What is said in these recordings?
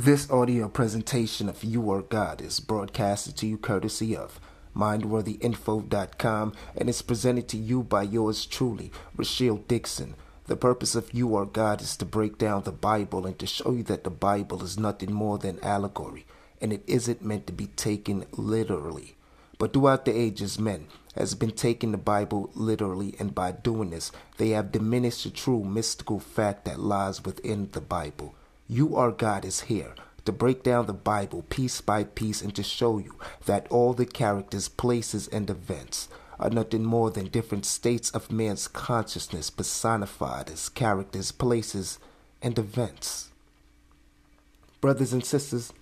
This audio presentation of You Are God is broadcasted to you courtesy of MindworthyInfo.com and is presented to you by yours truly, Rochelle Dixon. The purpose of You Are God is to break down the Bible and to show you that the Bible is nothing more than allegory, and it isn't meant to be taken literally. But throughout the ages, men has been taking the Bible literally, and by doing this, they have diminished the true mystical fact that lies within the Bible. You Are God is here to break down the Bible piece by piece and to show you that all the characters, places, and events are nothing more than different states of man's consciousness personified as characters, places, and events. Brothers and sisters,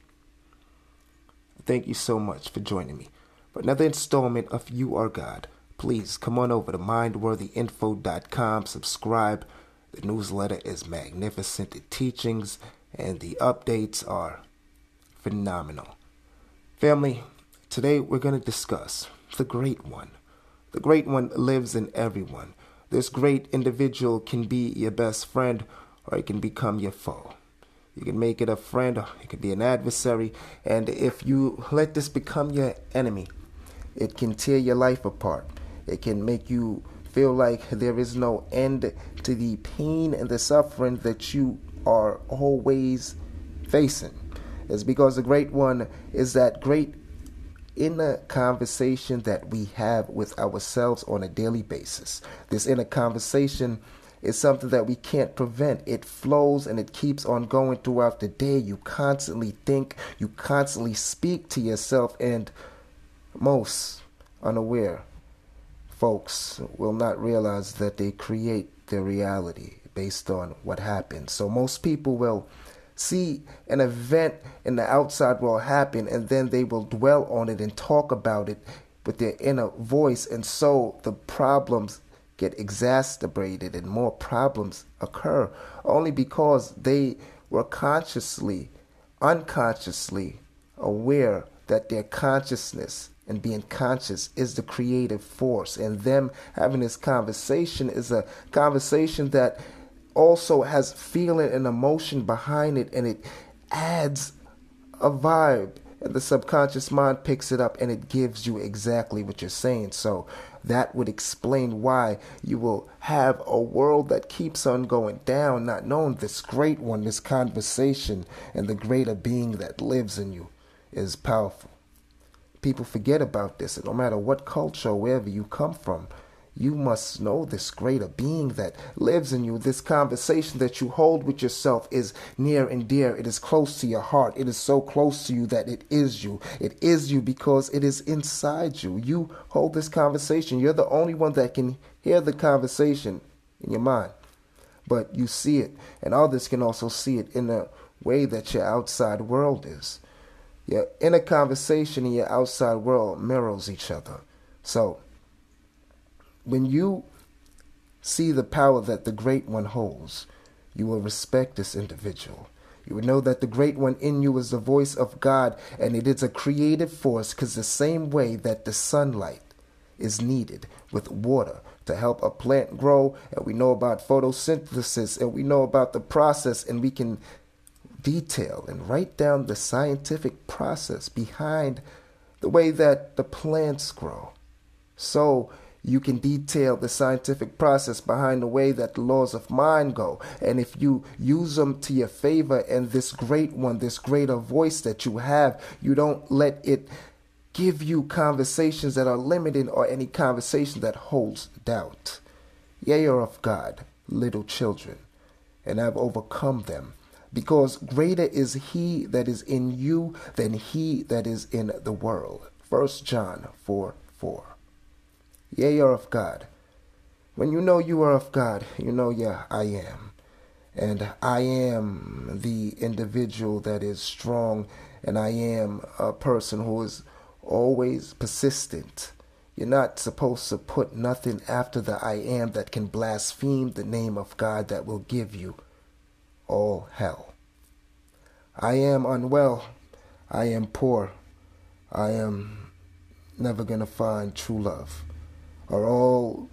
thank you so much for joining me for another installment of You Are God. Please come on over to mindworthyinfo.com, subscribe. The newsletter is magnificent. The teachings and the updates are phenomenal. Family, today we're going to discuss the Great One. The Great One lives in everyone. This great individual can be your best friend or it can become your foe. You can make it a friend or it can be an adversary. And if you let this become your enemy, it can tear your life apart. It can make you feel like there is no end to the pain and the suffering that you are always facing. It's because the great one is that great inner conversation that we have with ourselves on a daily basis. This inner conversation is something that we can't prevent. It flows and it keeps on going throughout the day. You constantly think, you constantly speak to yourself, and most unaware folks will not realize that they create their reality based on what happens. So most people will see an event in the outside world happen and then they will dwell on it and talk about it with their inner voice and so the problems get exacerbated and more problems occur only because they were consciously unconsciously aware that their consciousness and being conscious is the creative force and them having this conversation is a conversation that also has feeling and emotion behind it, and it adds a vibe. And the subconscious mind picks it up and it gives you exactly what you're saying. So that would explain why you will have a world that keeps on going down, not knowing this great one, this conversation, and the greater being that lives in you is powerful. People forget about this, no matter what culture, wherever you come from, you must know this greater being that lives in you. This conversation that you hold with yourself is near and dear. It is close to your heart. It is so close to you that it is you. It is you because it is inside you. You hold this conversation. You're the only one that can hear the conversation in your mind. But you see it, and others can also see it in the way that your outside world is. Your inner conversation and your outside world mirrors each other. So, when you see the power that the Great One holds, you will respect this individual. You will know that the Great One in you is the voice of God, and it is a creative force because the same way that the sunlight is needed with water to help a plant grow, and we know about photosynthesis, and we know about the process, and we can detail and write down the scientific process behind the way that the plants grow. So, you can detail the scientific process behind the way that the laws of mind go. And if you use them to your favor and this great one, this greater voice that you have, you don't let it give you conversations that are limiting or any conversation that holds doubt. Ye are of God, little children, and I've overcome them. Because greater is he that is in you than he that is in the world. 1 John 4 4. Yea, you are of God. When you know you are of God, you know, yeah, I am. And I am the individual that is strong, and I am a person who is always persistent. You're not supposed to put nothing after the I am that can blaspheme the name of God that will give you all hell. I am unwell. I am poor. I am never going to find true love are all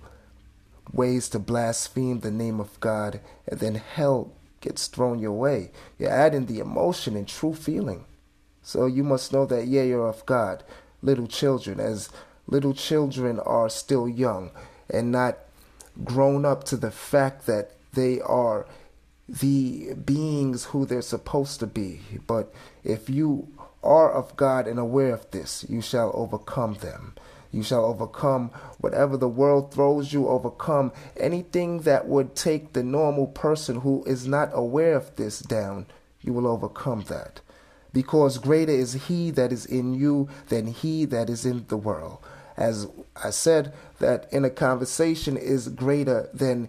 ways to blaspheme the name of God, and then hell gets thrown your way. You're adding the emotion and true feeling. So you must know that, yeah, you're of God, little children, as little children are still young and not grown up to the fact that they are the beings who they're supposed to be. But if you are of God and aware of this, you shall overcome them. You shall overcome whatever the world throws you, overcome anything that would take the normal person who is not aware of this down. You will overcome that. Because greater is he that is in you than he that is in the world. As I said, that inner conversation is greater than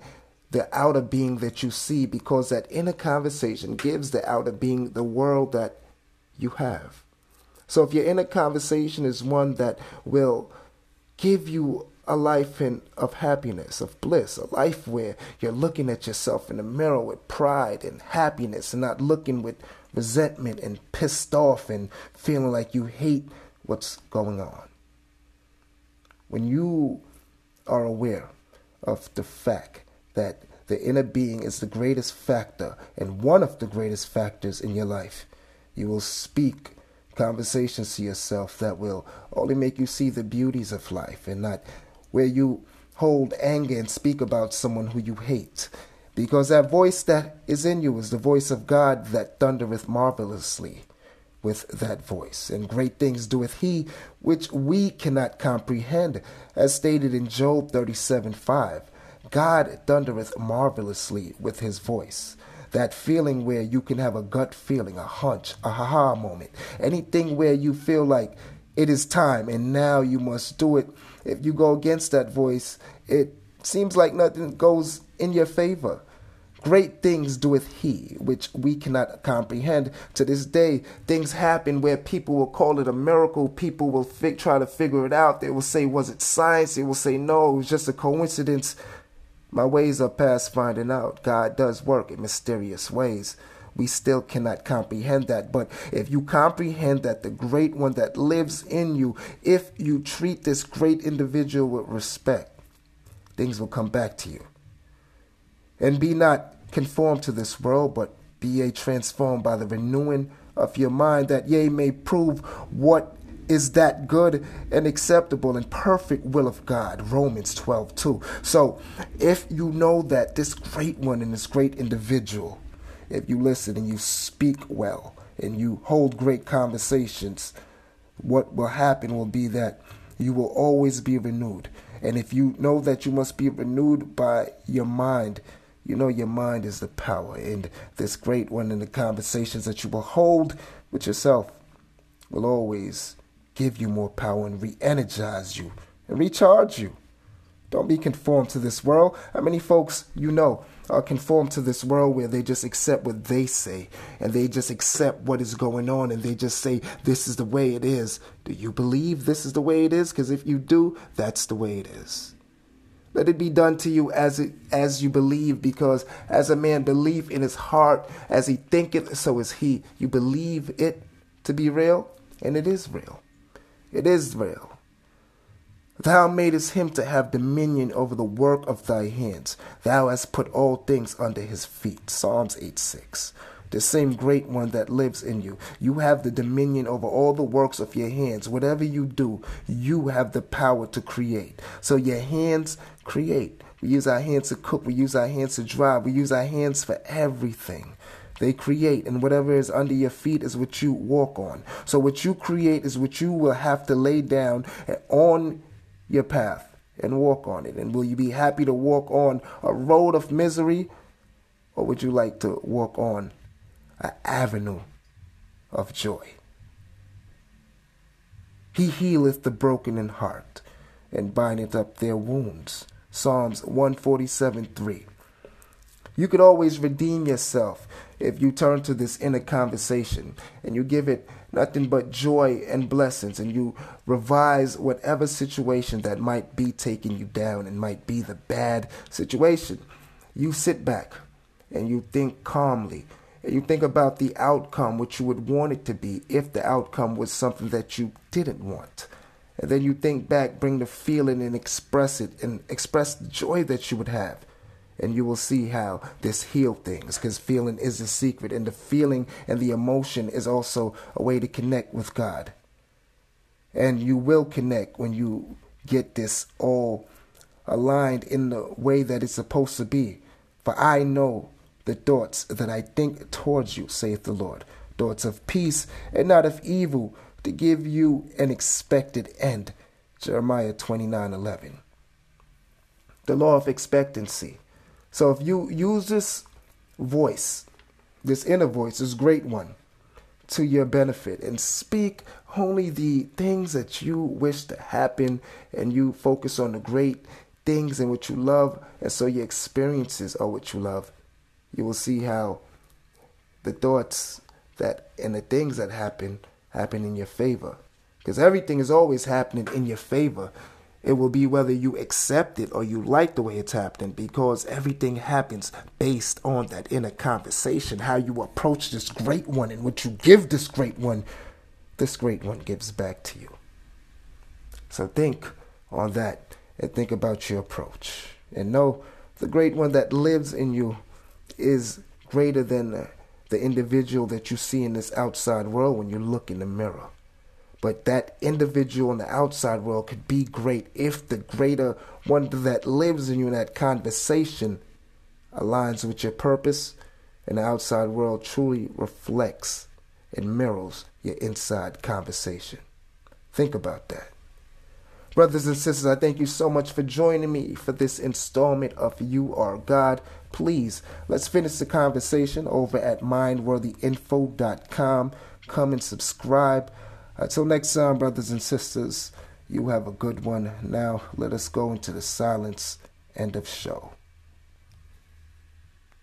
the outer being that you see because that inner conversation gives the outer being the world that you have. So if your inner conversation is one that will give you a life in, of happiness, of bliss, a life where you're looking at yourself in the mirror with pride and happiness and not looking with resentment and pissed off and feeling like you hate what's going on. When you are aware of the fact that the inner being is the greatest factor and one of the greatest factors in your life, you will speak conversations to yourself that will only make you see the beauties of life and not where you hold anger and speak about someone who you hate. Because that voice that is in you is the voice of God that thundereth marvelously with that voice. And great things doeth he which we cannot comprehend, as stated in Job 37 5. God thundereth marvelously with his voice that feeling where you can have a gut feeling, a hunch, a ha moment, anything where you feel like it is time and now you must do it. If you go against that voice, it seems like nothing goes in your favor. Great things doeth he, which we cannot comprehend. To this day, things happen where people will call it a miracle. People will fi- try to figure it out. They will say, Was it science? They will say, No, it was just a coincidence. My ways are past finding out. God does work in mysterious ways. We still cannot comprehend that. But if you comprehend that the great one that lives in you, if you treat this great individual with respect, things will come back to you. And be not conformed to this world, but be ye transformed by the renewing of your mind, that ye may prove what is that good and acceptable and perfect will of God. Romans 12, 2. So if you know that this great one and this great individual, if you listen and you speak well and you hold great conversations, what will happen will be that you will always be renewed. And if you know that you must be renewed by your mind, you know your mind is the power. And this great one in the conversations that you will hold with yourself will always give you more power and re energize you and recharge you. Don't be conformed to this world. How many folks you know are conformed to this world where they just accept what they say and they just accept what is going on and they just say, This is the way it is. Do you believe this is the way it is? Because if you do, that's the way it is. Let it be done to you as it as you believe, because as a man believe in his heart, as he thinketh, so is he. You believe it to be real, and it is real. It is real. Thou madest him to have dominion over the work of thy hands. Thou hast put all things under his feet. Psalms 8 6. The same great one that lives in you. You have the dominion over all the works of your hands. Whatever you do, you have the power to create. So your hands create. We use our hands to cook. We use our hands to drive. We use our hands for everything. They create, and whatever is under your feet is what you walk on. So, what you create is what you will have to lay down on your path and walk on it. And will you be happy to walk on a road of misery, or would you like to walk on an avenue of joy? He healeth the broken in heart and bindeth up their wounds. Psalms 147 3. You could always redeem yourself if you turn to this inner conversation and you give it nothing but joy and blessings and you revise whatever situation that might be taking you down and might be the bad situation. You sit back and you think calmly and you think about the outcome, which you would want it to be if the outcome was something that you didn't want. And then you think back, bring the feeling and express it and express the joy that you would have and you will see how this heal things. Because feeling is a secret and the feeling and the emotion is also a way to connect with god. And you will connect when you get this all aligned in the way that it's supposed to be. For i know the thoughts that i think towards you saith the lord. Thoughts of peace and not of evil to give you an expected end. Jeremiah 29 11 the law of expectancy so if you use this voice, this inner voice, this great one, to your benefit and speak only the things that you wish to happen and you focus on the great things and what you love and so your experiences are what you love you will see how the thoughts that and the things that happen happen in your favor. Because everything is always happening in your favor it will be whether you accept it or you like the way it's happening because everything happens based on that inner conversation, how you approach this great one and what you give this great one, this great one gives back to you. So think on that and think about your approach. And know the great one that lives in you is greater than the, individual that you see in this outside world when you look in the mirror. But that individual in the outside world could be great if the greater one that lives in you in that conversation aligns with your purpose and the outside world truly reflects and mirrors your inside conversation. Think about that. Brothers and sisters, I thank you so much for joining me for this installment of You Are God. Please, let's finish the conversation over at mindworthyinfo.com. Come and subscribe. Uh, Until next time, brothers and sisters, you have a good one. Now, let us go into the silence. End of show.